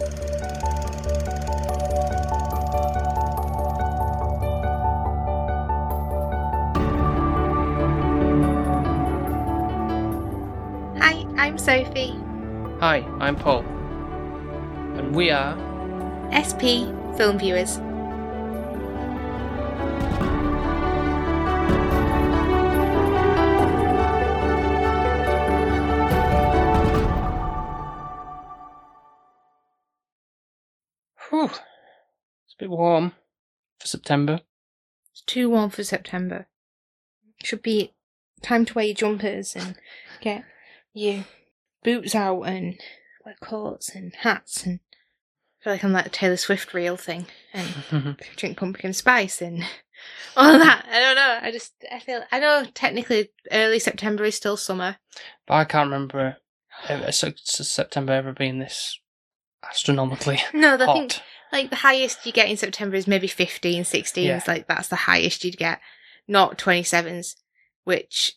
Hi, I'm Sophie. Hi, I'm Paul. And we are. SP Film Viewers. Warm for September. It's too warm for September. Should be time to wear your jumpers and get your boots out and wear coats and hats and I feel like I'm like a Taylor Swift real thing and drink pumpkin spice and all that. I don't know. I just I feel I know technically early September is still summer. but I can't remember uh, ever, so September ever being this astronomically No, I hot. think like the highest you get in September is maybe 15, 16s. Yeah. Like that's the highest you'd get, not 27s, which,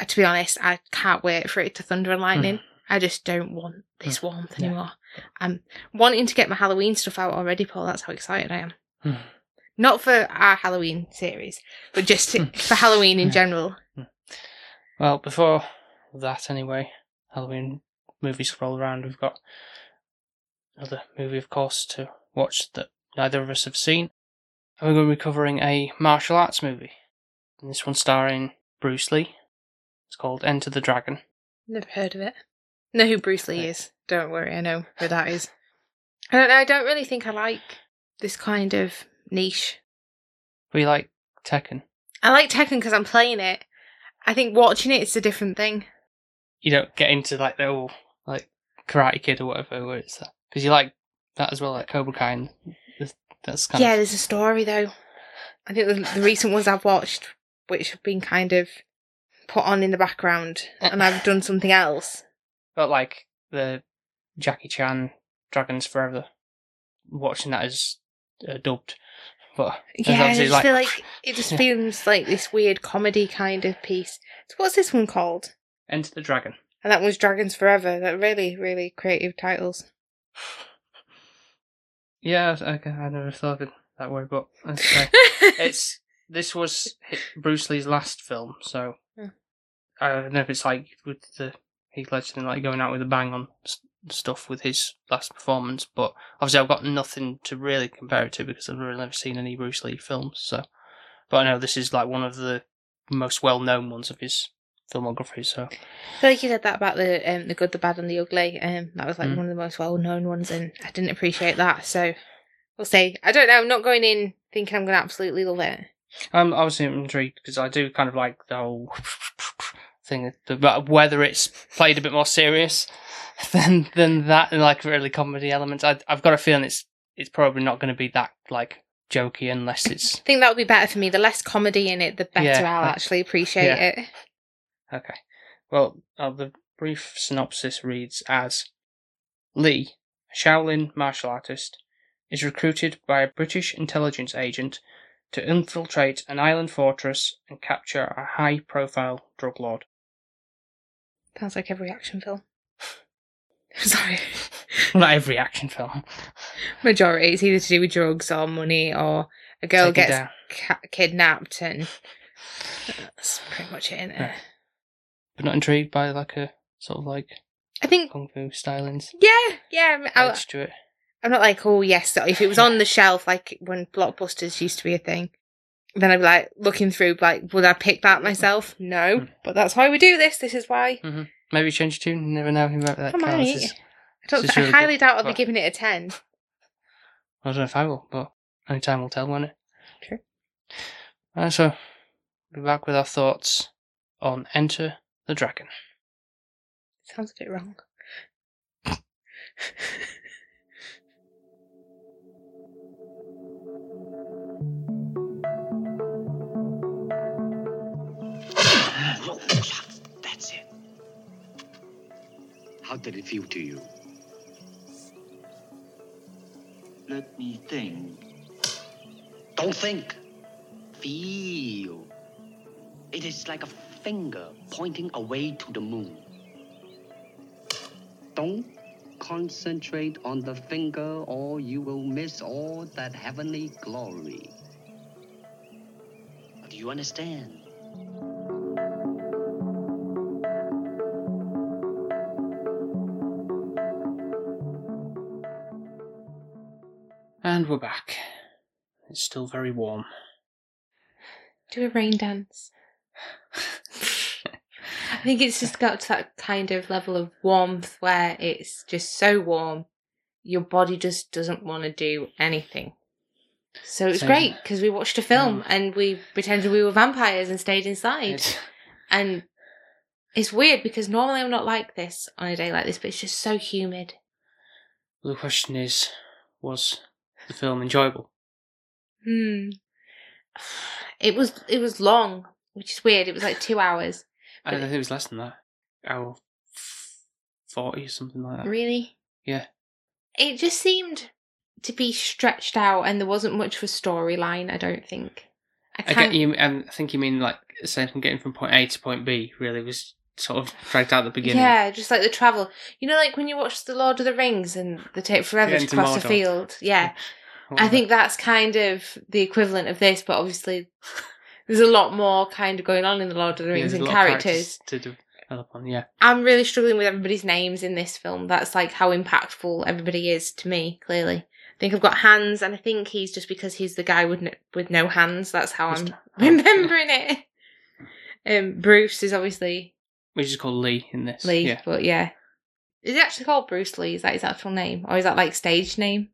uh, to be honest, I can't wait for it to thunder and lightning. I just don't want this warmth Hmm. Yeah. anymore. I'm wanting to get my Halloween stuff out already, Paul. That's how excited I am. Hmm. Not for our Halloween series, but just to- for Halloween in Yeah. general. Well, before that, anyway, Halloween movies roll around. We've got another movie, of course, to watch that neither of us have seen. And we're going to be covering a martial arts movie. And this one starring Bruce Lee. It's called Enter the Dragon. Never heard of it. Know who Bruce Lee is. Don't worry, I know who that is. I don't know, I don't really think I like this kind of niche. We like Tekken. I like Tekken because I'm playing it. I think watching it is a different thing. You don't get into like the whole like Karate Kid or whatever where it's because you like that as well, like Cobra Kai. And that's kind yeah, of there's a story though. I think the, the recent ones I've watched, which have been kind of put on in the background, and I've done something else. But like the Jackie Chan Dragons Forever, watching that is uh, dubbed. But Yeah, I just feel like it just feels like this weird comedy kind of piece. So what's this one called? Enter the Dragon. And that was Dragons Forever. That really, really creative titles. Yeah, I, I never thought of it that way, but okay. it's this was Bruce Lee's last film, so Hmm. I don't know if it's like with the Heath Ledger like going out with a bang on stuff with his last performance. But obviously, I've got nothing to really compare it to because I've really never seen any Bruce Lee films. So, but I know this is like one of the most well-known ones of his filmography. So, I feel like you said that about the um, the good, the bad, and the ugly. Um, that was like Mm. one of the most well known ones, and I didn't appreciate that. So we'll see. I don't know. I'm not going in thinking I'm going to absolutely love it. I'm obviously intrigued because I do kind of like the whole thing, whether it's played a bit more serious than than that, and like really comedy elements, I, I've got a feeling it's it's probably not going to be that like jokey unless it's I think that would be better for me. The less comedy in it, the better Yeah, I'll actually appreciate yeah. it. Okay. Well, uh, the brief synopsis reads as Lee, a Shaolin martial artist, is recruited by a British intelligence agent to infiltrate an island fortress and capture a high profile drug lord. Sounds like every action film. Sorry. Not every action film. Majority. It's either to do with drugs or money or a girl Take gets ca- kidnapped and that's pretty much it, innit? Yeah. But not intrigued by like a sort of like I think, kung fu stylings yeah, yeah. I, edge to it. I'm not like, oh yes, if it was on the shelf, like when blockbusters used to be a thing, then I'd be like looking through, like, would I pick that myself? No, Mm. but that's why we do this. This is why. Maybe change your tune. You never know who that I might. as- I don't. I really highly good, doubt I'll be giving it a ten. I don't know if I will, but only time will tell, won't it? True. Uh, so, we'll be back with our thoughts on Enter the Dragon. Sounds a bit wrong. That's it. How did it feel to you? Let me think. Don't think. Feel. It is like a finger pointing away to the moon. Don't Concentrate on the finger, or you will miss all that heavenly glory. Do you understand? And we're back. It's still very warm. Do a rain dance. I think it's just got to that kind of level of warmth where it's just so warm, your body just doesn't want to do anything. So it's Same. great because we watched a film Mm. and we pretended we were vampires and stayed inside. It's- And it's weird because normally I'm not like this on a day like this, but it's just so humid. the question is, was the film enjoyable? Hmm. It was it was long, which is weird. It was like two hours. I think it was less than that. Hour forty or something like that. Really? Yeah. It just seemed to be stretched out, and there wasn't much of a storyline. I don't think. I I get you. Um, I think you mean like say from getting from point A to point B. Really was sort of dragged out at the beginning. Yeah, just like the travel. You know, like when you watch The Lord of the Rings and they take forever to cross the Mordor. field. Yeah, I think that's kind of the equivalent of this, but obviously there's a lot more kind of going on in The Lord of the it? Yeah, Rings and characters. to develop on. Yeah, I'm really struggling with everybody's names in this film. That's like how impactful everybody is to me. Clearly, I think I've got hands, and I think he's just because he's the guy with no, with no hands. That's how I'm remembering it. Um, Bruce is obviously which is called Lee in this. Lee, Yeah. but yeah, is he actually called Bruce Lee? Is that his actual name, or is that like stage name?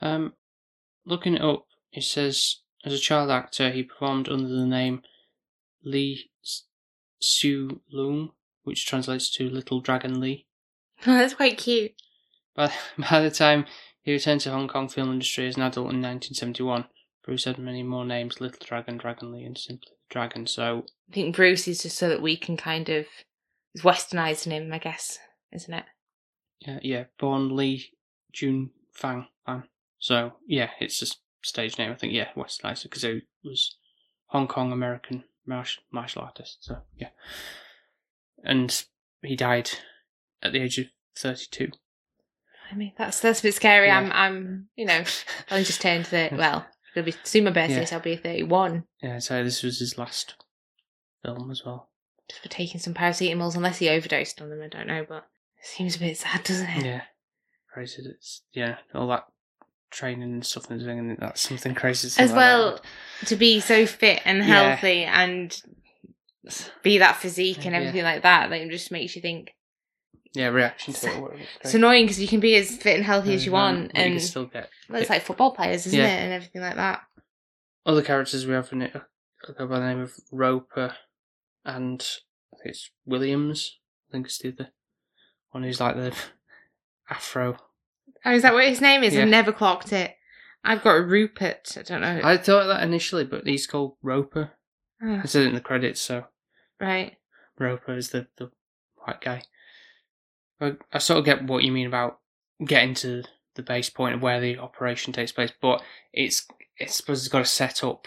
Um, looking it up, it says as a child actor he performed under the name Lee Su Lung, which translates to Little Dragon Lee. That's quite cute. By, by the time he returned to Hong Kong film industry as an adult in 1971, Bruce had many more names: Little Dragon, Dragon Lee, and simply Dragon. So I think Bruce is just so that we can kind of is westernizing him, I guess, isn't it? yeah, yeah, born Lee Jun Fang Fan. So yeah, it's s- stage name. I think yeah, westernized because he was Hong Kong American martial martial artist. So yeah, and he died at the age of thirty-two. I mean, that's that's a bit scary. Yeah. I'm, I'm, you know, I just turned thirty. Well, it'll be soon my birthday, Yeah. so I'll be thirty-one. Yeah, so this was his last film as well. Just for taking some paracetamols, unless he overdosed on them. I don't know, but it seems a bit sad, doesn't it? Yeah, crazy. It's yeah, all that training and stuff and doing, and that's something crazy. As something well, to be so fit and Yeah. healthy and be that physique and Yeah. everything like that, like it just makes you think. yeah, reaction to it. it's It's annoying because you can be as fit and healthy as you want, you and can still get well, it's like football players, isn't Yeah. it, and everything like that. other characters we have in it go by the name of Roper and I think it's Williams. I think it's the other one who's like the Afro. Oh, is that what his name is? Yeah. I've never clocked it. I've got Rupert. I don't know. I thought that initially, but he's called Roper. Ah. Oh, It said it in the credits, so right. Roper is the, the white guy. I, I sort of get what you mean about getting to the base point of where the operation takes place, but it's it's suppose it's got to set up,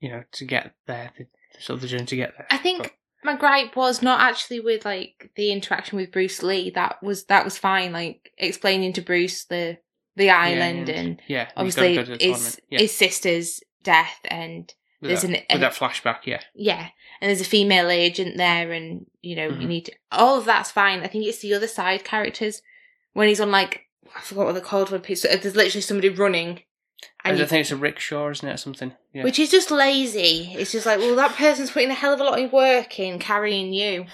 you know, to get there, the, sort of the journey to get there. I think But- my gripe was not actually with like the interaction with Bruce Lee. That was that was fine. Like explaining to Bruce the the island yeah, and yeah, obviously his yeah, his sister's death and with there's that, an- with that flashback, yeah, yeah, and there's a female agent there, and you know you Mhm. need to, all of that's fine. I think it's the other side characters when he's on like I forgot what they're called. When people, there's literally somebody running, I and you, think it's a rickshaw, isn't it, or something? Yeah, which is just lazy. It's just like, well, that person's putting a hell of a lot of work in carrying you,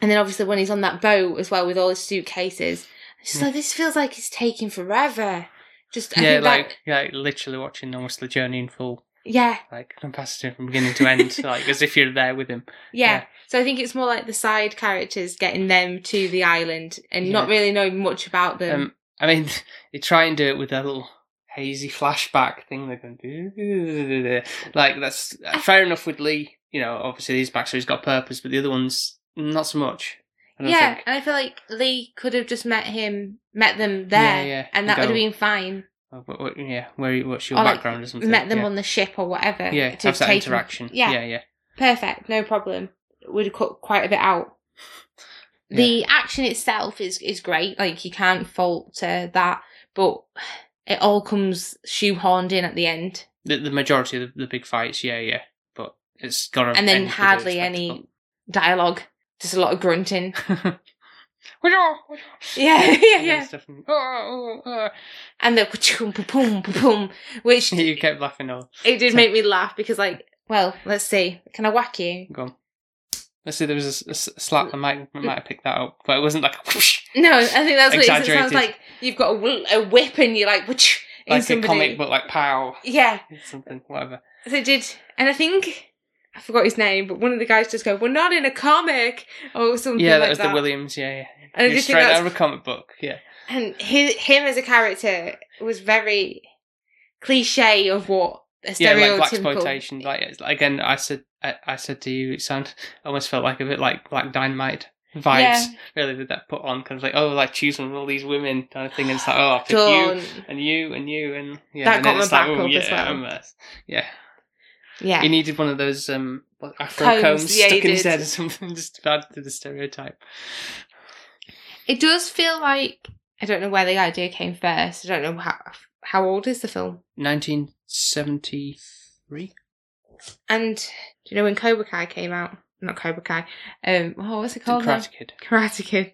and then obviously when he's on that boat as well with all his suitcases, it's just Yeah. like this feels like it's taking forever. Just I yeah, like that, yeah, like literally watching almost the journey in full, yeah, like capacity from beginning to end, like as if you're there with him. Yeah. Yeah. So I think it's more like the side characters getting them to the island and not really knowing much about them. Um, I mean, you try and do it with a little hazy flashback thing. They're going to like that's fair enough with Lee. You know, obviously his backstory's got purpose, but the other ones not so much. Yeah, think. and I feel like Lee could have just met him, met them there, Yeah, yeah, and that would have been fine. Oh, but what- yeah, where what's your Or, like, background or something? Met them yeah. on the ship or whatever. yeah, to have that interaction. Yeah, yeah, yeah. perfect, no problem. Would have cut quite a bit out. The action itself is is great. Like you can't fault uh, that, but it all comes shoehorned in at the end, The, the majority of the, the big fights, yeah, yeah. But it's got to and then hardly any dialogue. Just a lot of grunting. Yeah, yeah, yeah. And, oh, oh, oh, oh. And the pa-poom, pa-poom, which you kept laughing all. it did So- make me laugh because, like, well, let's see. Can I whack you? Go on. Let's see, there was a slap. I might, I might have picked that up, but it wasn't like a whoosh, No, I think that's what it sounds like you've got a, a whip and you're like, which in like a comic book, like pow, Yeah, something, whatever. so it did. And I think, I forgot his name, but one of the guys just go, we're not in a comic, or something Yeah, that like was that. the Williams. Yeah, yeah. And I just straight out of a comic book. Yeah. and his, him as a character was very cliche of what a stereotypical. Yeah, like black exploitation. Like again, I said, I, I said to you, it sound almost felt like a bit like Black Dynamite vibes. Yeah. Really, with that put on, kind of like oh, like choosing all these women kind of thing. And it's like oh, I'll pick you and you and you and yeah. That and got my it's like, back oh, up yeah, as well. Yeah. Yeah. He needed one of those um afro Combs, combs, yeah, stuck in his head or something, just to add to the stereotype. It does feel like I don't know where the idea came first. I don't know how how old is the film. 1973. And do you know when Cobra Kai came out? Not Cobra Kai. Um, oh, what's it called? now? Karate Kid. Karate Kid.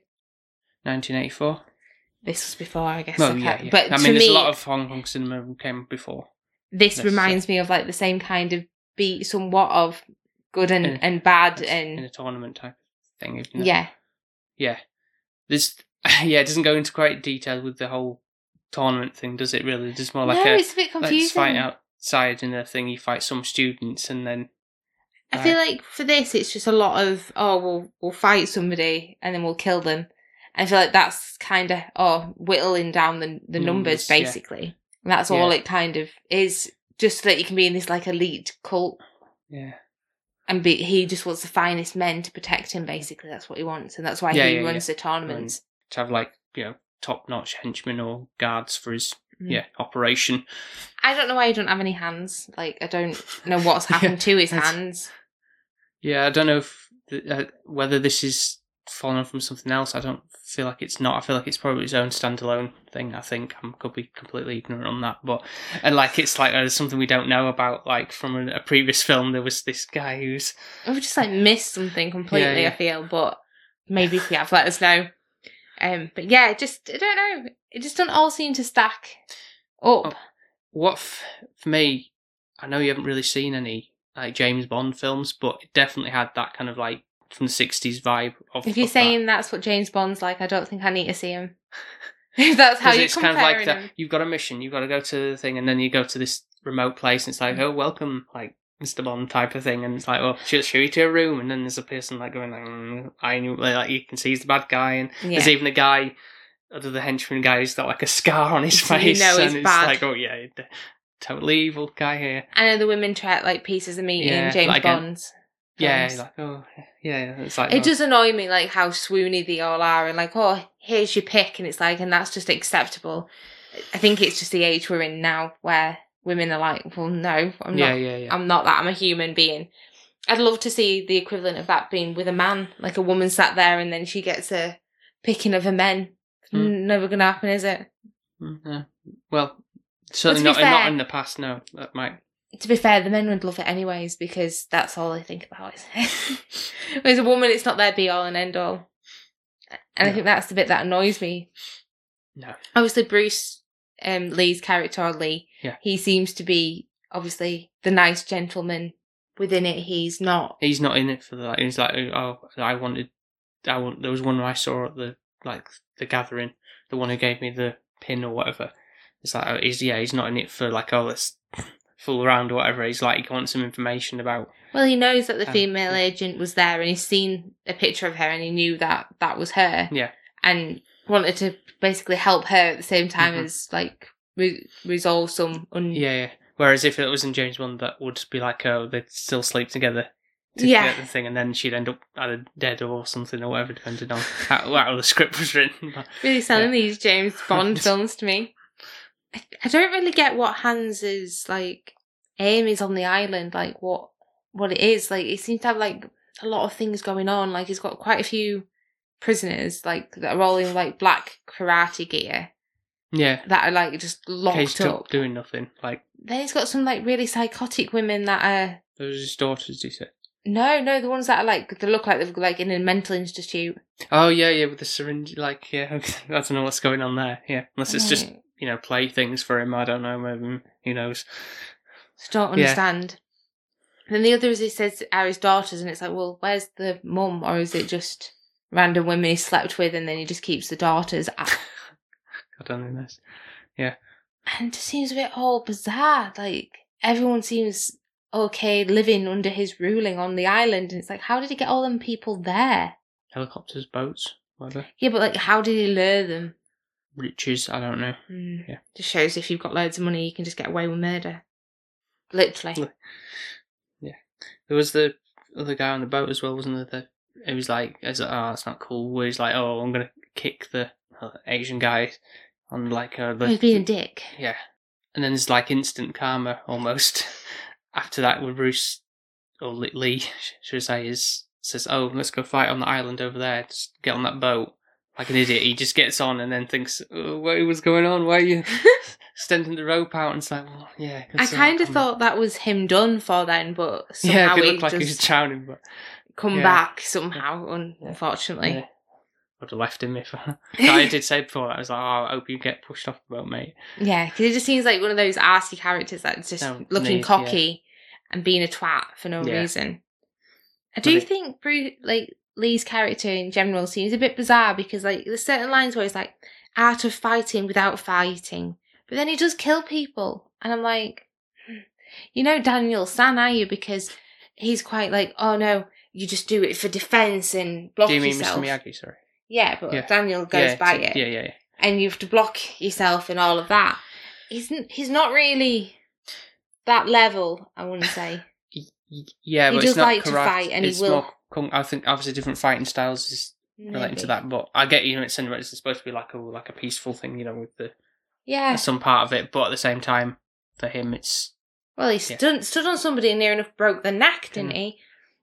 1984. This was before, I guess. Well, okay. yeah, yeah. But I mean, there's me, a lot of Hong Kong cinema came before. this reminds me of like the same kind of beat, somewhat of good and, In- and bad, and in a tournament type thing. Isn't it? yeah, yeah. This, yeah, it doesn't go into great detail with the whole tournament thing, does it? Really, just more like no, a it's a bit confusing. let's fight outside in the thing. You fight some students, and then I uh, feel like for this, it's just a lot of oh, we'll we'll fight somebody and then we'll kill them. I feel like that's kind of oh, whittling down the the numbers Numbers, yeah. basically. And that's all Yeah. it kind of is, just so that you can be in this like elite cult yeah, and be he just wants the finest men to protect him. Basically, that's what he wants, and that's why Yeah, he yeah, runs the tournaments. to have like you know top notch henchmen or guards for his. Yeah operation. I don't know why he don't have any hands. Like I don't know what's happened Yeah, to his hands. Yeah, I don't know if uh, whether this is following from something else. I don't feel like it's not. I feel like it's probably its own standalone thing. I think I could be completely ignorant on that, but and like it's like there's something we don't know about. Like from a, a previous film, there was this guy who's We've just like missed something completely. yeah. I feel, but maybe if we have, let us know. Um, but yeah, just I don't know. It just don't all seem to stack up. Oh. what f- for me. I know you haven't really seen any like James Bond films, but it definitely had that kind of like from the '60s vibe. Of if you're of that. saying that's what James Bond's like, I don't think I need to see him. if that's how you're it's kind of like that. You've got a mission. You've got to go to the thing, and then you go to this remote place, and it's like, oh, welcome, like Mr. Bond type of thing, and it's like, well, she'll show you to a room, and then there's a person like going like, mm, I knew, like you can see he's the bad guy, and Yeah. there's even a guy, other the henchman guy, who's got like a scar on his So you face, know and he's it's bad. like, oh yeah, totally evil guy here. I know the women treat like pieces of meat Yeah, in James like again- Bond's. Yeah, films. like oh yeah, it's like It oh, does annoy me, like how swoony they all are, and like, oh, here's your pick, and it's like, and that's just acceptable. I think it's just the age we're in now, where women are like, well, no, I'm yeah, not. yeah, yeah. I'm not that. I'm a human being. I'd love to see the equivalent of that being with a man, like a woman sat there and then she gets a picking of a men. N- Never gonna happen, is it? Mm, yeah. Well, certainly to be not not in the past. No, that might. To be fair, the men would love it anyways because that's all they think about. Is Whereas a woman, it's not their be all and end all. And I think that's the bit that annoys me. No. Obviously, Bruce um, Lee's character, Lee, Yeah. he seems to be obviously the nice gentleman. Within it, he's not. he's not in it for that. He's like, oh, I wanted, I want. There was one I saw at the like the gathering, the one who gave me the pin or whatever. It's like, oh, he's yeah, he's not in it for like, oh, let's fool around or whatever. He's like, he wants some information about. Well, he knows that the Um, female agent was there, and he's seen a picture of her, and he knew that that was her. Yeah. and wanted to basically help her at the same time Mhm. as like re- resolve some. Un- Yeah, yeah. Whereas if it was in James Bond, that would be like, oh, they'd still sleep together. To Yeah. get the thing, and then she'd end up either dead or something or whatever, depending on how, how the script was written. But really selling Yeah. these James Bond films to me. I, I don't really get what Hans's like aim is on the island. Like what what it is. Like it seems to have like a lot of things going on. Like he's got quite a few prisoners, like that are all in like black karate gear Yeah. that are like just locked Caged up. up doing nothing. Like Then he's got some like really psychotic women that are those are his daughters, he said. no, no, the ones that are like they look like they've like in a mental institute. Oh yeah, yeah, with the syringe like yeah, I don't know what's going on there. Yeah. Unless it's just, you know, play things for him, I don't know, maybe who knows. Just don't Yeah. understand. Then the other is he says are his daughters, and it's like, well, where's the mum, or is it just random women he slept with, and then he just keeps the daughters? I don't this. Yeah and it just seems a bit all bizarre. Like everyone seems okay living under his ruling on the island, and it's like, how did he get all them people there? Helicopters, boats, whatever. Yeah, but like, how did he lure them? Riches, I don't know. Mm. Yeah. Just shows if you've got loads of money, you can just get away with murder. Literally. Yeah. There was the other guy on the boat as well, wasn't there? The, it was like, it's like, oh, that's not cool. Where he's like, oh, I'm gonna kick the uh, Asian guy on like uh, He's being a dick. yeah, and then there's like instant karma almost after that with Bruce or Lee- should I say is says, oh, let's go fight on the island over there. Just get on that boat. Like an idiot, he just gets on and then thinks, oh, what was going on? Why are you extending the rope out? And it's like, well, yeah. I kind of thought that was him done for then, but somehow yeah, it looked like he was just drowning, but come yeah. back somehow. Un- Yeah. Unfortunately, Yeah. Would have left him if I did say before that. I was like, oh, I hope you get pushed off the boat, mate. yeah, because he just seems like one of those arsey characters that's just No, looking need, cocky and being a twat for no reason. I But do it- think Bruce, like Lee's character in general seems a bit bizarre because like there's certain lines where he's like out of fighting without fighting, but then he does kill people, and I'm like, hmm, you know Daniel San, are you? Because he's quite like, oh no, you just do it for defense and block Do you mean yourself. Mr. Miyagi? Sorry. Yeah, but Yeah. Daniel goes yeah, by it, Yeah, yeah, yeah. and you have to block yourself and all of that. He's n- he's not really that level. I wouldn't say. Yeah, He but does it's not like to fight and he will- More I think obviously different fighting styles is relating to that, but I get you know it's it's supposed to be like a like a peaceful thing, you know, with the Yeah. some part of it, but at the same time, for him, it's Well, he Yeah. stood stood on somebody and near enough broke the neck, didn't Mm. he?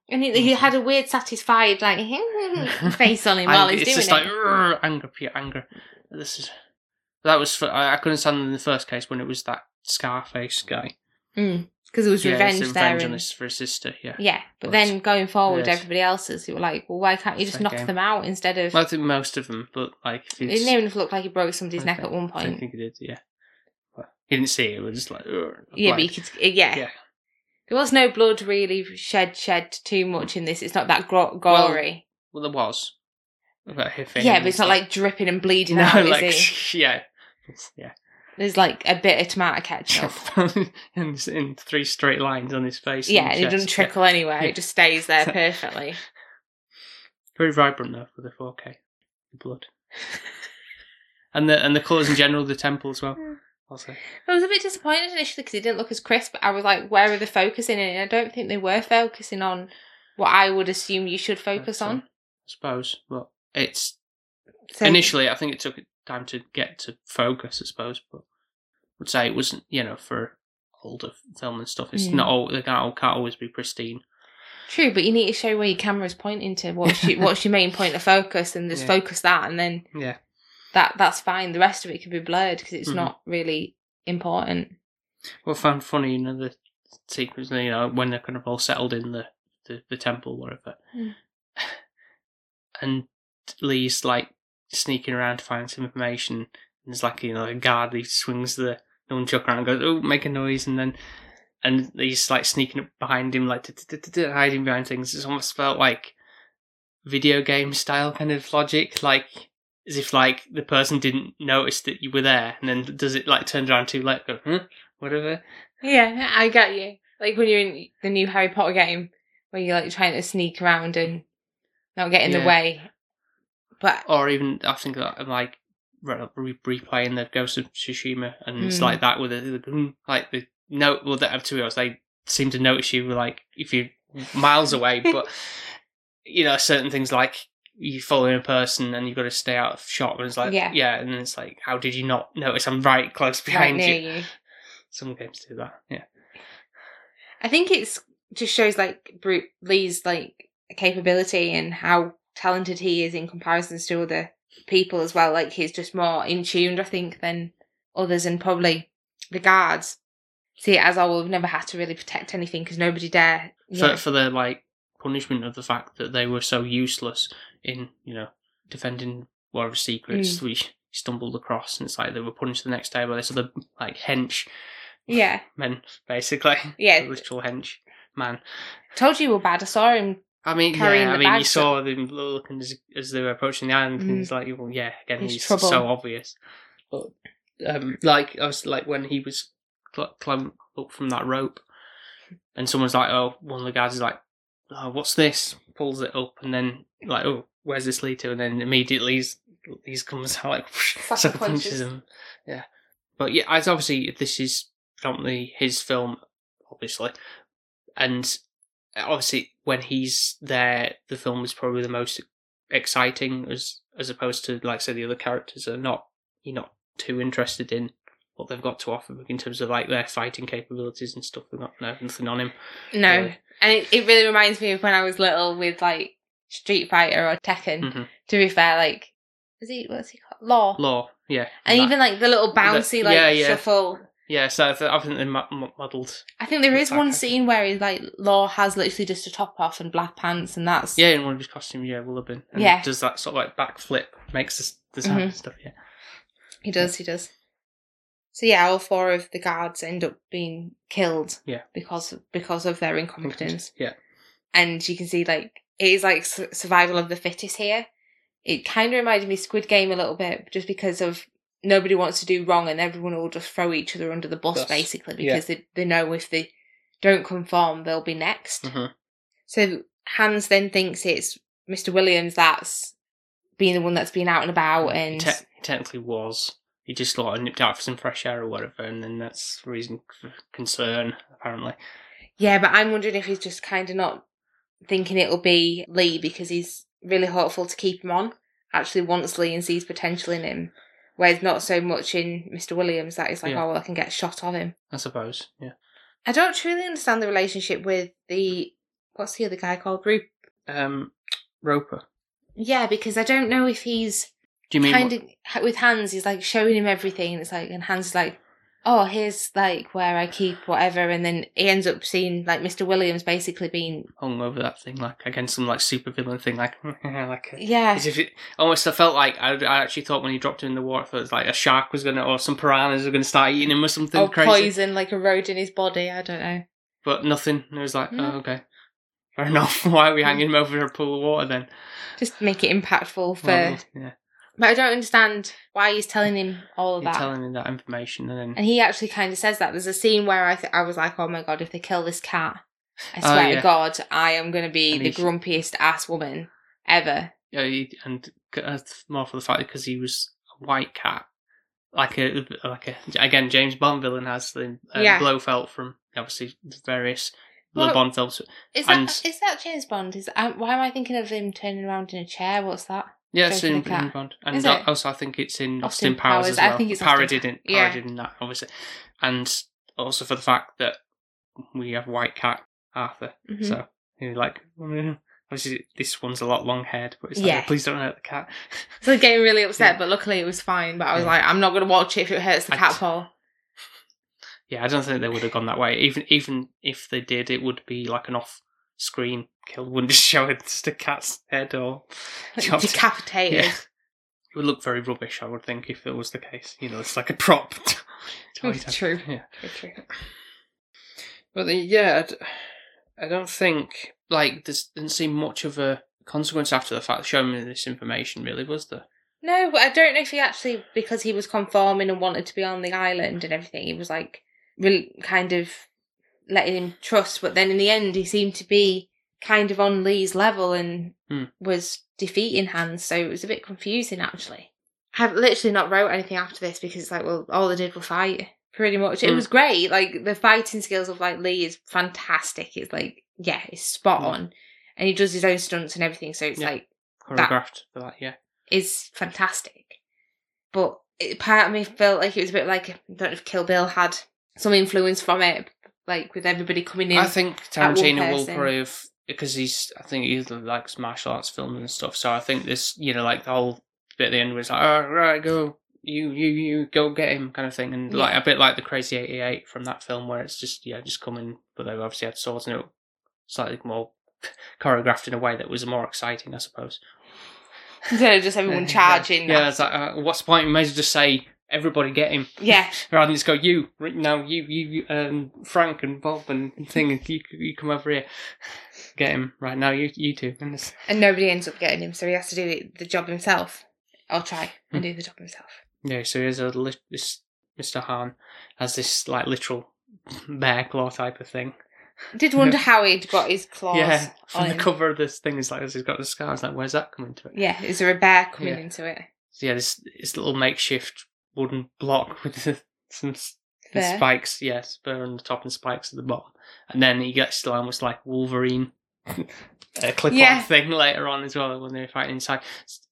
And he, he had a weird, satisfied like face on him while he's it's doing just like "Rrr," anger, pure anger. This is that was for, I, I couldn't stand in the first case when it was that Scarface guy. Mm, because it was Yeah, revenge it's there. revenge on and- his for his sister. Yeah, yeah, but But- then going forward, Yes. everybody else's, you were like, well, why can't you just knock game. them out instead of? Well, I think most of them, but like it didn't even look like he broke somebody's neck Okay. at one point. I think he did. Yeah, but he didn't see it. It was just like Yeah, like, but you could, yeah. yeah. There was no blood really shed shed too much in this. It's not that gro- gory. Well, there was. For yeah, but it's not like dripping and bleeding no, out, is like it? yeah, yeah. There's like a bit of tomato ketchup. in, in three straight lines on his face. yeah, and and it doesn't chest. Yeah. trickle anywhere. Yeah. It just stays there perfectly. Very vibrant though for the 4K. The blood. and the and the colours in general, the temple as well. Hmm. Also, I was a bit disappointed initially because it didn't look as crisp. But I was like, where are they focusing in? And I don't think they were focusing on what I would assume you should focus uh, on. I suppose, but it's So, initially I think it took time to get to focus. I suppose, but I would say it wasn't. You know, for older film and stuff, it's Mm. not all. They can't, can't always be pristine. True, but you need to show where your camera's pointing to. What's your, what's your main point of focus, and just Yeah. focus that, and then Yeah. That that's fine. The rest of it can be blurred because it's Mhm. not really important. Well, I found funny, you know, the sequence, you know, when they're kind of all settled in the, the, the temple, whatever. Mm. And Lee's like sneaking around to find some information. And there's like, you know, a guard, he swings the nunchuck around and goes, oh, make a noise. And then, and he's like sneaking up behind him, like hiding behind things. It's almost felt like video game style kind of logic, like as if like the person didn't notice that you were there, and then does it like turn around too late, go, whatever. Yeah, I get you. Like when you're in the new Harry Potter game, where you're like trying to sneak around and not get in the way. But Or even I think that I'm like re- re- replaying the Ghost of Tsushima, and it's Mm. like that with the, the like the no, well, that to be honest, they seem to notice you like if you're miles away, but you know certain things like you following a person and you've got to stay out of shot, and it's like Yeah. yeah, and it's like how did you not notice I'm right close right behind near you? you. Some games do that, yeah. I think it's just shows like Bruce Lee's like capability and how talented he is in comparison to other people as well. Like he's just more in tuned, I think, than others, and probably the guards see it as oh, we've never had to really protect anything because nobody dare. for Yeah. for their like punishment of the fact that they were so useless in you know defending whatever secrets Mm. we stumbled across, and it's like they were punished the next day by this other like hench yeah, men, basically. Yeah. literal hench man. told you were bad. I saw him. I mean, yeah, I the mean, you saw them looking as, as they were approaching the island, Mm. and it's like, well, yeah, again, he's trouble. so obvious. But um, like I was like when he was cl- climbing up from that rope, and someone's like, "Oh," one of the guys is like, "Oh, what's this?" Pulls it up, and then like, "Oh, where's this lead to?" And then immediately he's, he's comes out like Sucker punches him. Yeah, but yeah, as obviously this is predominantly his film, obviously, and uh, obviously when he's there, the film is probably the most exciting as as opposed to like say the other characters are not you're not too interested in what they've got to offer in terms of like their fighting capabilities and stuff. They've got no, nothing on him. No, really. and it, it really reminds me of when I was little with like Street Fighter or Tekken. Mhm. To be fair, like is he what's he called? Law. Law, yeah, And that- even like the little bouncy like yeah, yeah. shuffle. yeah. So I, think they mo- mo- modelled. I think there is one scene where he's like Law has literally just a top off and black pants, and that's Yeah, in one of his costumes, yeah, will have been. And Yeah. does that sort of like backflip, makes the, the sound and Mhm. stuff. Yeah, he does, he does. So yeah, all four of the guards end up being killed. Yeah. because because of their incompetence. Yeah, and you can see like it is like survival of the fittest here. It kind of reminded me Squid Game a little bit, just because of nobody wants to do wrong and everyone will just throw each other under the bus Yes. basically Yeah. because they they know if they don't conform they'll be next. Mhm. So Hans then thinks it's Mr. Williams that's being the one that's been out and about and te- technically was. He just sort of nipped out for some fresh air or whatever, and then that's reason for concern apparently. Yeah, but I'm wondering if he's just kind of not thinking it'll be Lee because he's really hopeful to keep him on. Actually, wants Lee and sees potential in him, whereas not so much in Mr. Williams. that is like, Yeah. oh well, I can get shot of him. I suppose. Yeah. I don't truly understand the relationship with the what's the other guy called Rup. Um, Roper. Yeah, because I don't know if he's Do you mean kind what- of with Hans. He's like showing him everything. It's like, and Hans is like, oh, here's like where I keep whatever, and then he ends up seeing like Mr. Williams basically being hung over that thing like against some like super villain thing like like a, yeah. as if it almost I felt like I, I actually thought when he dropped him in the water it was like a shark was gonna or some piranhas were gonna start eating him or something or crazy poison like eroding his body. I don't know. but nothing it was like oh okay fair enough why are we hanging him over a pool of water then Just make it impactful for. Well, yeah but I don't understand why he's telling him all of you're that. telling me that information and then and he actually kind of says that. There's a scene where I th- I was like, oh my god, if they kill this cat, I Oh, swear yeah. to God, I am going to be And the he's- grumpiest ass woman ever. yeah he, and c- uh, more for the fact because he was a white cat like a like a again James Bond villain has the uh, Yeah. Blofeld from obviously the various Well, the Bond films Is that And- is that James Bond? Is um, why am I thinking of him turning around in a chair? What's that? Yeah, it's in, in Bond, and Is it? also I think it's in Austin Austin, Powers, Powers. as I well. think it's Austin parodied in yeah. parodied in that, obviously, and also for the fact that we have White Cat Arthur, Mhm. so you're like, obviously this one's a lot long haired, but it's like, Yeah. please don't hurt the cat. So I'm getting really upset, but luckily it was fine. But I was Yeah. like, I'm not going to watch it if it hurts the I- cat paw. Yeah, I don't think they would have gone that way. Even even if they did, it would be like an off screen kill. Wouldn't just show it just a cat's head or Like, chopped- decapitated. Yeah. It would look very rubbish, I would think, if it was the case. You know, it's like a prop. True. Yeah. True, true. But the, yeah, I d- I don't think like there didn't seem much of a consequence after the fact showing me this information. Really, was there? No, but I don't know if he actually, because he was conforming and wanted to be on the island and everything, he was like, really kind of letting him trust. But then in the end, he seemed to be kind of on Lee's level and Hmm. was defeating Hans. So it was a bit confusing, actually. I've literally not wrote anything after this because it's like, well, all they did was fight. Pretty much, it Hmm. was great. Like the fighting skills of like Lee is fantastic. It's like, yeah, it's spot Hmm. on, and he does his own stunts and everything. So it's Yeah. like, Choreographed for that, yeah. is fantastic. But it, part of me felt like it was a bit like I don't know if Kill Bill had some influence from it, like with everybody coming in. I think Tarantino will prove because he's I think he likes martial arts films and stuff. So I think this you know like the whole bit at the end was like, oh right, go you you you go get him kind of thing, and like a bit like the Crazy Eighty Eight from that film where it's just yeah just coming, but they obviously had swords and it was slightly more choreographed in a way that was more exciting, I suppose. Instead of just everyone charging. Yeah, it's like uh, what's the point? You may as well just say everybody get him. Yeah. Rather than just go, you right now, you, you, um, Frank and Bob and thing, you, you come over here, get him right now. You, you two, and it's, And nobody ends up getting him, so he has to do the job himself. I'll try and Hmm. do the job himself. yeah. So here's a lit- this Mr. Han has this like literal bear claw type of thing. Did wonder how he'd got his claws yeah, from on the him. cover of this thing is like he's got the scars. Like, where's that coming to it? Yeah, is there a bear coming Yeah. into it? So yeah, this this little makeshift wooden block with the, some There. spikes. Yes, spur on the top and spikes at the bottom, and then he gets to almost like Wolverine. A clip-on Yeah. thing later on as well when they're fighting inside.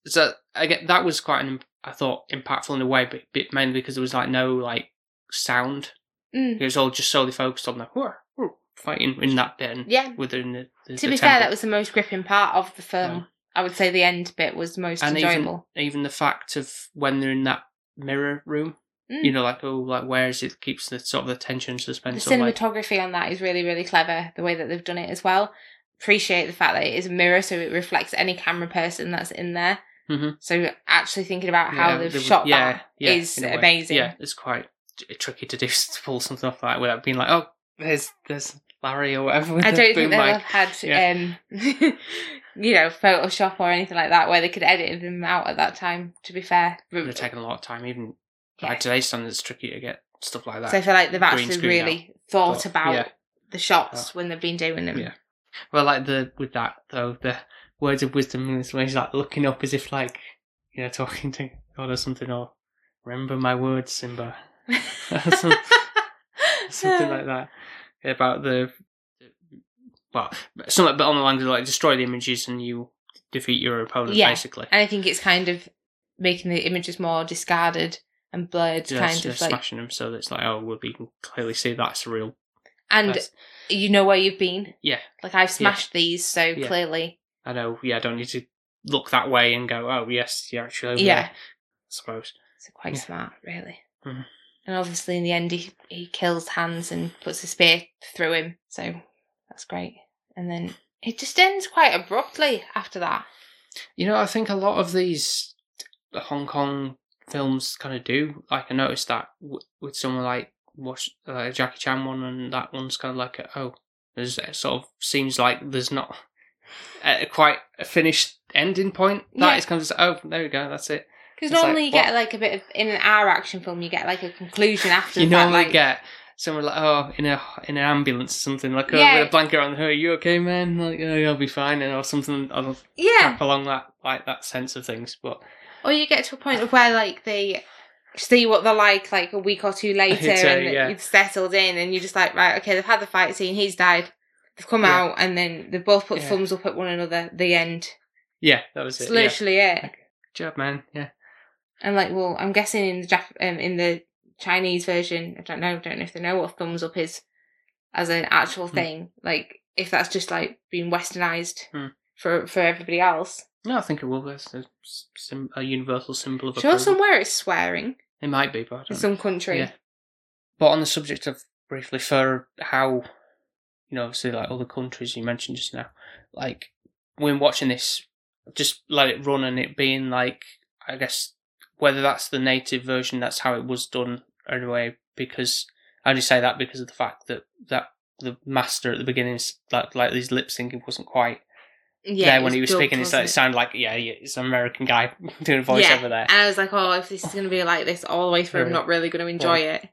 So again, that was quite an I thought impactful in a way, but, mainly because there was like no like sound. Mm. It was all just solely focused on the "Whoa, whoa," fighting in that bit Yeah. within the. the To the be fair, that was the most gripping part of the film. Yeah. I would say the end bit was most and enjoyable. even even the fact of when they're in that mirror room, Mm. you know, like oh, like where is it keeps the sort of the tension the suspense. like, cinematography on that is really, really clever. The way that they've done it as well. Appreciate the fact that it is a mirror, so it reflects any camera person that's in there. Mhm. So actually thinking about how yeah, they've was- shot yeah, that yeah, is in a way. amazing. Yeah, it's quite t- tricky to do to pull something off like that without being like, oh, there's there's Larry or whatever. With I don't think have had, um, you know, Photoshop or anything like that where they could edit them out at that time. To be fair, It would have taken a lot of time. Even Yeah. by today's standards, it's tricky to get stuff like that. so I feel like they've actually really thought But, about yeah. the shots when they've been doing them. Yeah. Well, like the with that though, the words of wisdom in this way is like looking up as if like you know talking to God or something, or remember my words, Simba, Some- something like that about the well, something but on the lines of like destroy the images and you defeat your opponent, Yeah. basically. And I think it's kind of making the images more discarded and blurred, Yeah, kind of like. smashing them so that it's like oh, well, we can clearly see that's real. And That's- you know where you've been. yeah, Like I've smashed these, so Yeah. clearly, I know. Yeah, I don't need to look that way and go, oh yes, you're actually over yeah. there. I suppose. So quite Yeah. smart, really. Mhm. And obviously, in the end, he he kills Hans and puts a spear through him. So that's great. And then it just ends quite abruptly after that. You know, I think a lot of these Hong Kong films kind of do. Like, I noticed that w- with someone like watch uh, Jackie Chan one, and that one's kind of like, a, oh, there's it sort of seems like there's not a, quite a finished ending point. That Yeah. is kind of just, oh, there we go, that's it. Because It's like, normally you what? get like a bit of in an hour action film, you get like a conclusion after. you fact, normally like, get someone like, oh, in a in an ambulance, or something like, oh, Yeah. with a blanket on her, you okay, man? Like, oh, you'll be fine, and or something. Or yeah, along that like that sense of things, but or you get to a point of where like they see what they're like like a week or two later, and yeah. you've settled in, and you're just like, right, okay, they've had the fight scene, he's died. They've come Yeah. out and then they've both put Yeah. thumbs up at one another. The end. yeah, that was It's it. Yeah. literally it. Job, man. Yeah. And like, well, I'm guessing in the Jap- um, in the Chinese version, I don't know, don't know if they know what thumbs up is as an actual Hmm. thing. Like, if that's just like being westernized Hmm. for for everybody else. No, I think it will. That's a, sim- a universal symbol of Sure, approval. somewhere it's swearing It might be, but in some country. Yeah. But on the subject of briefly for how, you know, obviously like other countries you mentioned just now, like when watching this, just let it run and it being like, I guess whether that's the native version, that's how it was done anyway. Because I only say that because of the fact that that the master at the beginning, like like his lip syncing wasn't quite Yeah, there when he was dubbed, speaking. It's like, it sounded like yeah, yeah, it's an American guy doing a voice yeah. over there. And I was like, oh, if this is going to be like this all the way through, I'm not really going to enjoy it.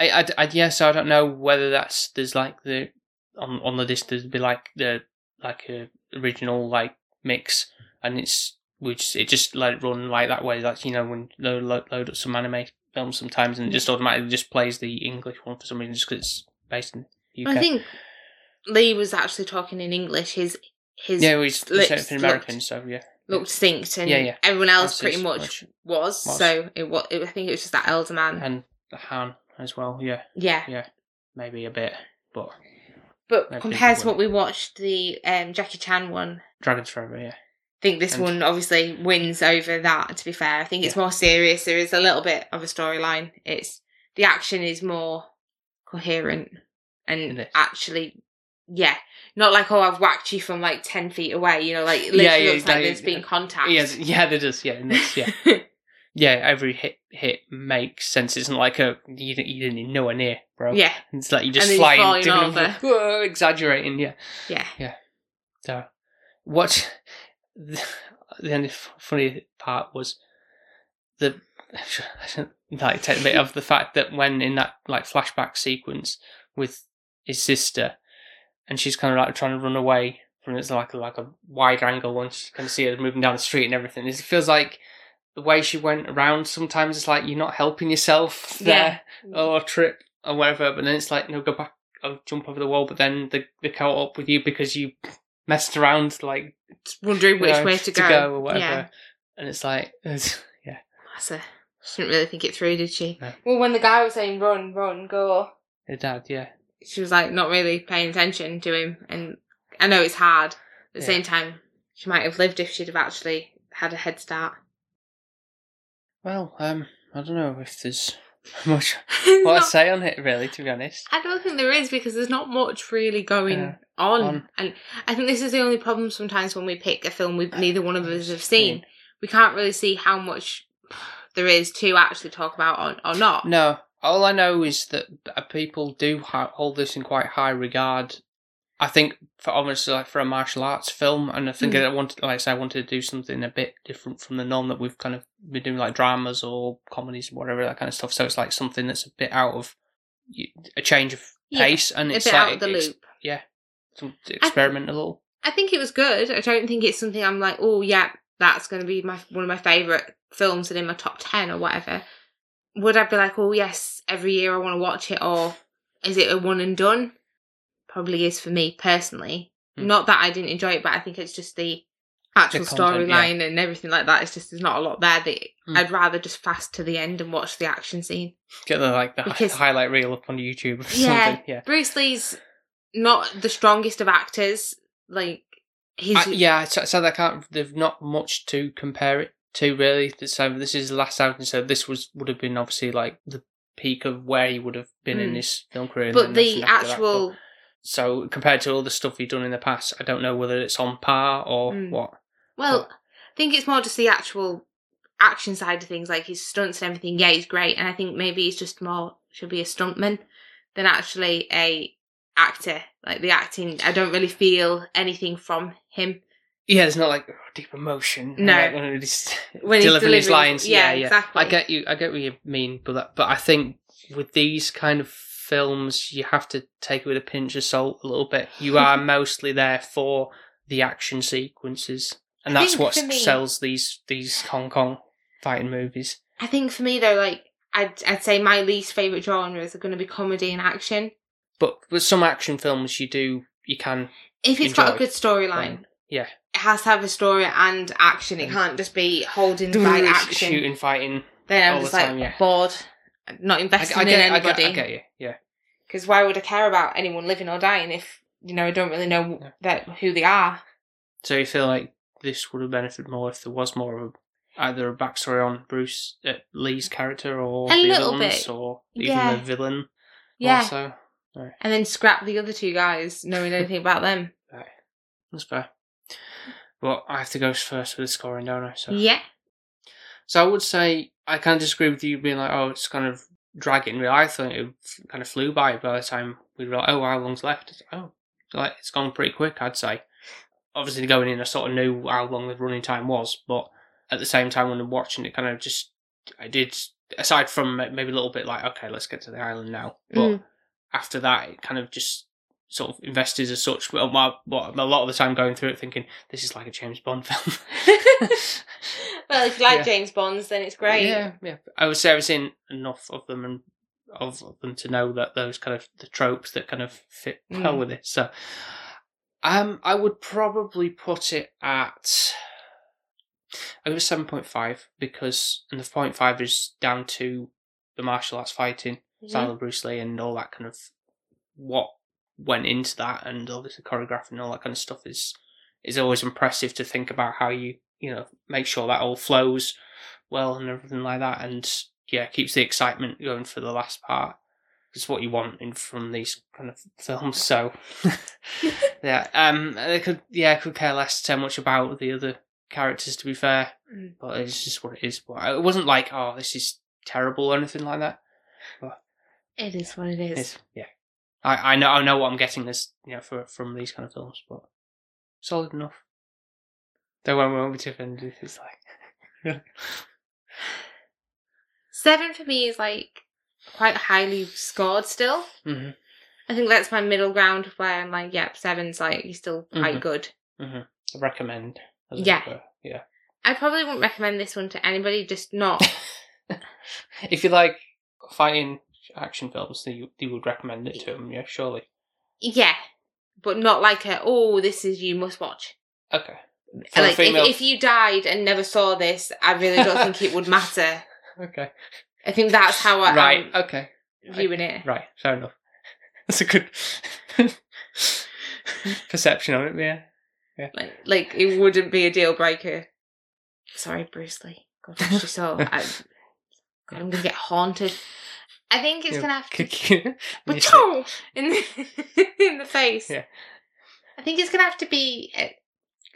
I, I, I yeah, so I don't know whether that's there's like the on on the disc there'd be like the like a original like mix and it's which it just let it run like that way like you know when they load, load up some anime films sometimes and it just automatically just plays the English one for some reason just because it's based in the UK. I think Lee was actually talking in English. His his yeah, well, he's, lips he's an looked- American, so yeah. looked synced, and Yeah, yeah. everyone else That's pretty much much- was. was. So it was. It, I think it was just that elder man. and the Han as well. Yeah, yeah. yeah, maybe a bit, but But compared to what we watched, the um, Jackie Chan one, Dragons Forever, yeah. I think this And- one obviously wins over that. To be fair, I think it's Yeah. more serious. There is a little bit of a storyline. It's the action is more coherent and actually, yeah, not like oh I've whacked you from like ten feet away. You know, like literally Yeah, yeah, looks like there's been contact. Yeah, yeah, there does. Yeah, that's- yeah, yeah. Every hit hit makes sense. It's not like a you, didn't- you didn't nowhere near, bro. yeah, it's like you just And flying, you're doing falling it- whoa, exaggerating. Yeah, yeah, yeah. So, what the, the only funny part was the like take a bit of the fact that when in that like flashback sequence with his sister, and she's kind of like trying to run away from it's like a, like a wide angle and you can see her moving down the street and everything. It feels like the way she went around. Sometimes it's like you're not helping yourself there or trip or whatever, but then it's like no, go back, I'll jump over the wall, but then they they caught up with you because you messed around like wondering which know, way to go. or whatever. Yeah. And it's like, it's, yeah, Bless her. She didn't really think it through, did she? No. Well, when the guy was saying run, run, go, her dad, yeah, she was like not really paying attention to him. And I know it's hard. At the Yeah. same time, she might have lived if she'd have actually had a head start. Well, um, I don't know if there's much what Not- to say on it, really. To be honest, I don't think there is because there's not much really going Yeah. On. On. And I think this is the only problem sometimes when we pick a film we neither one of us have seen. We can't really see how much there is to actually talk about on or not. no. All I know is that uh, people do hold this in quite high regard. I think for obviously like for a martial arts film, and I think Mm. I wanted, like I said, I wanted to do something a bit different from the norm that we've kind of been doing, like dramas or comedies, or whatever that kind of stuff. So it's like something that's a bit out of a change of Yeah, pace, and a it's bit like out of the it's- loop. Yeah, to experiment a little. I think it was good. I don't think it's something I'm like, oh yeah, that's going to be my one of my favorite films and in my top ten or whatever. Would I be like, oh yes, every year I want to watch it, or is it a one and done? Probably is for me personally. Hmm. Not that I didn't enjoy it, but I think it's just the actual content, yeah. storyline and everything like that. It's just there's not a lot there. That Hmm. I'd rather just fast to the end and watch the action scene. Get the like the hi- Because- highlight reel up on YouTube or Yeah. something. Yeah. Bruce Lee's not the strongest of actors. Like he's I, yeah, so, so they can't. They've not much to compare it to really. So this is the last outing. So this was would have been obviously like the peak of where he would have been in Mm. his film career. but the that. actual But- so compared to all the stuff he'd done in the past, I don't know whether it's on par or Mm. what. Well, I think it's more just the actual action side of things, like his stunts and everything. Yeah, he's great, and I think maybe he's just more should be a stuntman than actually a actor. Like the acting, I don't really feel anything from him. Yeah, there's not like oh, deep emotion. No. like, when he's When he's delivering his lines. yeah, Yeah, yeah, exactly. I get you. I get what you mean, but that, but I think with these kind of films, you have to take it with a pinch of salt a little bit. You are mostly there for the action sequences, and I that's what me- sells these these Hong Kong fighting movies. I think for me though, like I'd I'd say my least favorite genres are going to be comedy and action. But with some action films, you do you can If it's got a good storyline, yeah it has to have a story and action. It can't just be holding by action. shooting fighting. Then I'm just the like yeah. bored, not I, invested I in get, I anybody. get, I get you. Yeah. Because why would I care about anyone living or dying if you know I don't really know Yeah. that who they are? So you feel like this would have benefited more if there was more of a, either a backstory on Bruce uh, Lee's character or A the little ones, bit. or even Yeah. the villain. Yeah, Also, and then scrap the other two guys, knowing anything about them. Right. That's fair. Well, I have to go first with the scoring, don't I? So, Yeah, so I would say I kind of disagree with you being like, oh, it's kind of dragging. Really, I thought it kind of flew by by the time we were like, oh, how long's left? It's, oh, like it's gone pretty quick, I'd say. Obviously, going in, I sort of knew how long the running time was, but at the same time, when I'm watching it, kind of just I did. Aside from maybe a little bit like, okay, let's get to the island now, but Mm. After that, it kind of just sort of invested as such. Well, my, what, a lot of the time going through it, thinking this is like a James Bond film. well, if you like Yeah. James Bonds, then it's great. Yeah, yeah. I would say I've seen enough of them and of them to know that those kind of the tropes that kind of fit well Mm. with it. So, um, I would probably put it at. I give it seven point five because, and the point five is down to the martial arts fighting Of Bruce Lee and all that kind of what went into that, and obviously choreographing and all that kind of stuff is is always impressive to think about how you you know make sure that all flows well and everything like that, and yeah, keeps the excitement going for the last part. It's what you want in from these kind of films. So yeah, um, I could yeah, I could care less so much about the other characters to be fair, Mm. but it's just what it is. But it wasn't like oh this is terrible or anything like that. It is what it is. It's, yeah, I I know I know what I'm getting this you know for from these kind of films, but solid enough. Don't want won't be too offended. It's like Seven for me is like quite highly scored still. hmm I think that's my middle ground where I'm like, yep, seven's like he's still quite Mhm. good. hmm recommend. it Yeah. yeah. I probably wouldn't recommend this one to anybody, just not. if you like fighting action films, you, you would recommend it to them. Yeah, surely. yeah, but not like a oh, this is you must watch. Okay. For like if, female- if you died and never saw this, I really don't think it would matter. Okay. I think that's how I, Right. I'm Okay. viewing it. Right. Fair enough. That's a good perception of it. Yeah. Like, like it wouldn't be a deal breaker. Sorry, Bruce Lee. God rest your soul. I, God, I'm gonna get haunted. I think it's Yeah, gonna have to Kick you. But You in the in the face. Yeah. I think it's gonna have to be a,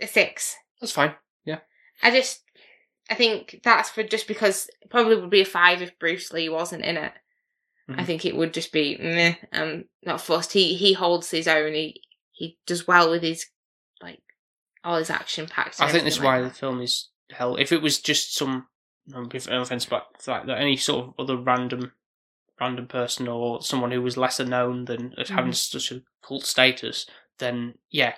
a six. That's fine. Yeah. I just, I think that's for just because it probably would be a five if Bruce Lee wasn't in it. I Mhm. think it would just be meh, um, not fussed. He he holds his own. He he does well with his like all his action packed. I think that's why the film is hell. If it was just some, no offense, but like any sort of other random, random person or someone who was lesser known than as having Mhm. such a cult status, then yeah,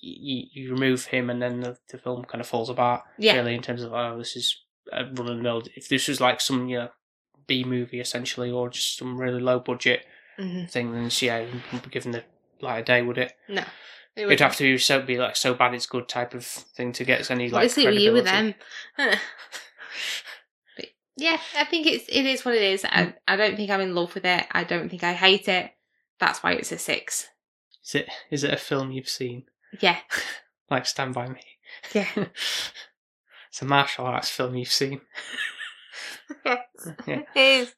you, you remove him and then the, the film kind of falls apart. Yeah. Really, in terms of oh, this is a run of the mill. If this was like some you know B movie essentially, or just some really low budget hmm thing, then yeah, you wouldn't be given the light of day, would it? No, it It'd have to be so be like so bad it's good type of thing to get any like Obviously, you with them? Yeah, I think it's it is what it is. I mm. I don't think I'm in love with it. I don't think I hate it. That's why it's a six. Is it is it a film you've seen? Yeah, Like Stand By Me. yeah. it's a martial arts film you've seen. yes, Yeah. it is.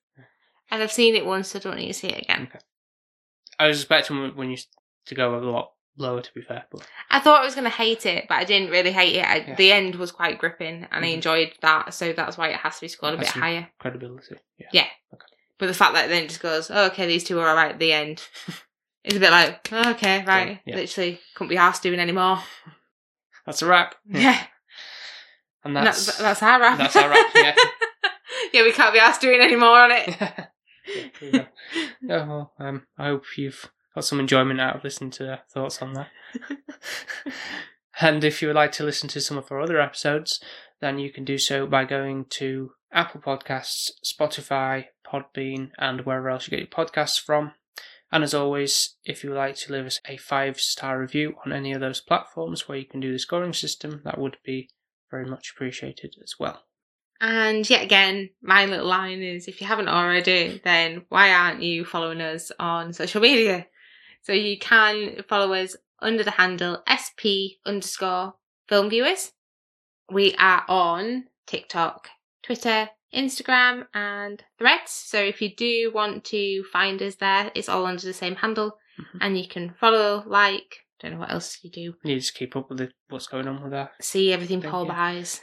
And I've seen it once, so I don't need to see it again. I was expecting when you to go a lot lower to be fair, but I thought I was going to hate it, but I didn't really hate it. I, Yeah. The end was quite gripping, and I Mhm. enjoyed that, so that's why it has to be scored a bit higher. credibility. Yeah. Yeah. But the fact that it then just goes, oh, okay, these two are alright at the end, is a bit like, oh, okay, right. Yeah. Literally couldn't be asked doing anymore. That's a wrap. Yeah. And that's That's, that's our wrap. that's our wrap, yeah. yeah, we can't be asked doing any more on it. Yeah, well, um, I hope you've got some enjoyment out of listening to our thoughts on that. and if you would like to listen to some of our other episodes, then you can do so by going to Apple Podcasts, Spotify, Podbean, and wherever else you get your podcasts from. And as always, if you would like to leave us a five star review on any of those platforms where you can do the scoring system, that would be very much appreciated as well. And yet again, my little line is if you haven't already, then why aren't you following us on social media? So you can follow us under the handle SP underscore film viewers. We are on TikTok, Twitter, Instagram, and threads. So if you do want to find us there, it's all under the same handle. Mhm. And you can follow, like, don't know what else you do. You need to keep up with the, what's going on with that. See everything Paul you. buys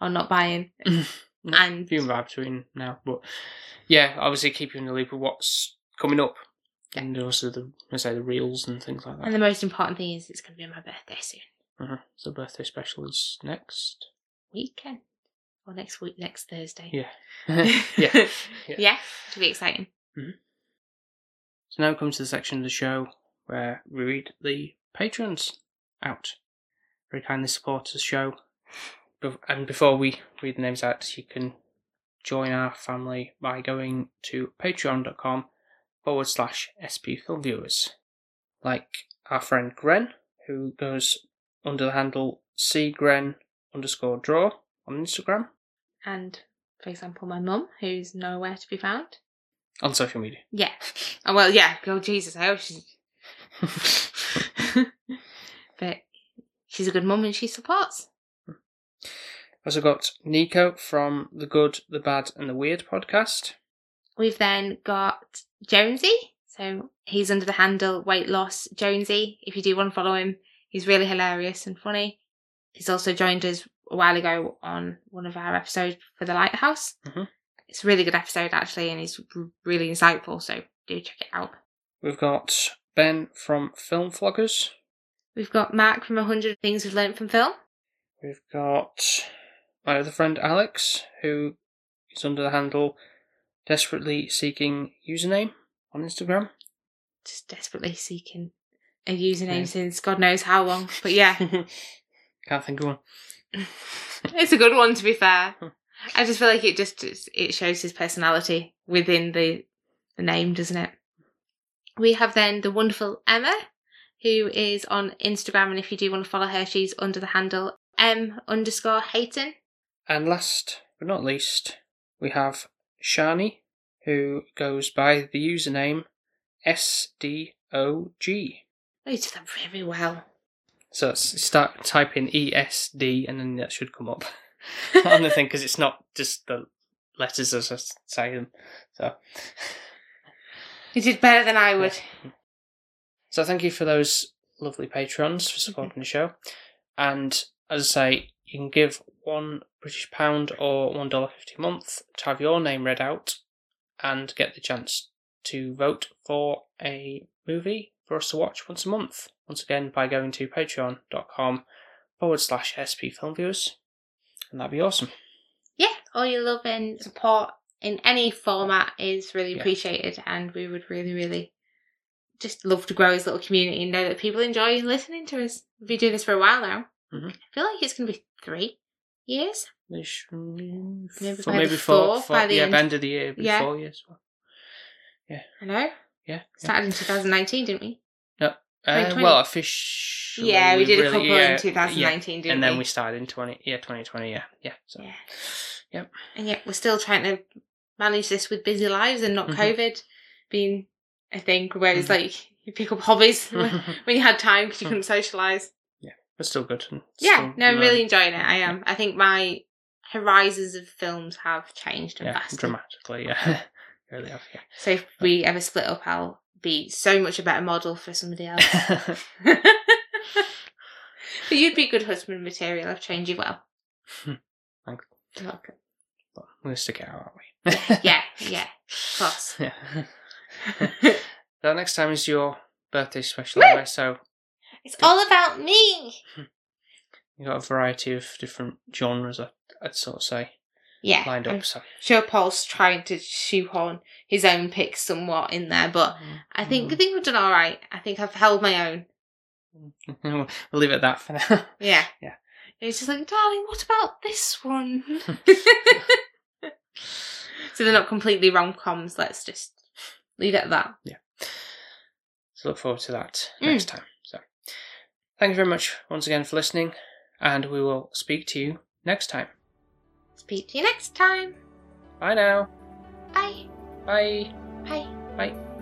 or not buying. and few far between now, but yeah, obviously keep you in the loop of what's coming up, Yeah. And also the I say the reels and things like that. And the most important thing is it's going to be my birthday soon. uh So birthday special is next. Weekend. Or next week, next Thursday. Yeah, yeah. yeah. Yeah. It'll be exciting. So now comes to the section of the show where we read the patrons out. Very kindly support the show. And before we read the names out, you can join our family by going to patreon.com forward slash SP Film Viewers. Like our friend Gren, who goes under the handle cgren underscore draw on Instagram, And, for example, my mum, who's nowhere to be found. on social media. Yeah. Oh, well, yeah. Oh, Jesus. I hope she's but she's a good mum and she supports. Also got Nico from the Good, the Bad, and the Weird podcast. We've then got Jonesy. So he's under the handle Weight Loss Jonesy. If you do want to follow him, he's really hilarious and funny. He's also joined us a while ago on one of our episodes for the Lighthouse. Mhm. It's a really good episode actually, and he's really insightful. So do check it out. We've got Ben from Film Floggers. We've got Mark from 100 Things We've Learned from Film. We've got my other friend Alex, who is under the handle Desperately Seeking Username on Instagram. Just desperately seeking a username Yeah. since God knows how long. But yeah, Can't think of one. it's a good one to be fair. Hmm. I just feel like it just it shows his personality within the the name, doesn't it? We have then the wonderful Emma, who is on Instagram, and if you do want to follow her, she's under the handle M underscore Hayton. And last but not least, we have Shani, who goes by the username SDOG. You did that very well. So start typing ESD and then that should come up on the thing because it's not just the letters as I say them. So, You did better than I would. so thank you for those lovely patrons for mm-hmm. supporting the show. And as I say, you can give one British pound or one dollar fifty a month to have your name read out and get the chance to vote for a movie for us to watch once a month. Once again, by going to patreon.com forward slash SP Film Viewers. And that'd be awesome. Yeah, all your love and support in any format is really Yeah. appreciated, and we would really, really just love to grow this little community and know that people enjoy listening to us. We've been doing this for a while now. Mhm. I feel like it's going to be three years. Maybe Maybe, by maybe four, fourth, four by the yeah, end. end of the year, Yeah. four years. Yeah. I know. Yeah. yeah. Started in 2019, didn't we? Uh, 2020. well, officially. yeah, we did a couple yeah, in 2019, yeah. didn't and then we? we started in 20, yeah, 2020, yeah, yeah. So, Yeah. Yep. And yet we're still trying to manage this with busy lives and not Mhm. COVID being a thing where it's Mhm. like you pick up hobbies when when you had time because you couldn't socialise. But still good. Yeah, still no, I'm really enjoying it. I am. Um, I think my horizons of films have changed and yeah, vastly. dramatically, yeah. really have, So if we ever split up, I'll be so much a better model for somebody else. but you'd be good husband material. I've trained you well. Hmm, Thanks. You're welcome. but we're stick it out, aren't we? Yeah, yeah, of course. yeah. So next time is your birthday special, anyway, so It's all about me. you've got a variety of different genres, I'd sort of say, Yeah, lined I'm up. So. sure Paul's trying to shoehorn his own picks somewhat in there, but I think I think we've done all right. I think I've held my own. we'll leave it at that for now. Yeah, Yeah. It's just like, darling, what about this one? so they're not completely rom coms. Let's just leave it at that. Yeah. So look forward to that Mm. next time. Thank you very much once again for listening, and we will speak to you next time. Speak to you next time. Bye now. Bye. Bye. Bye. Bye.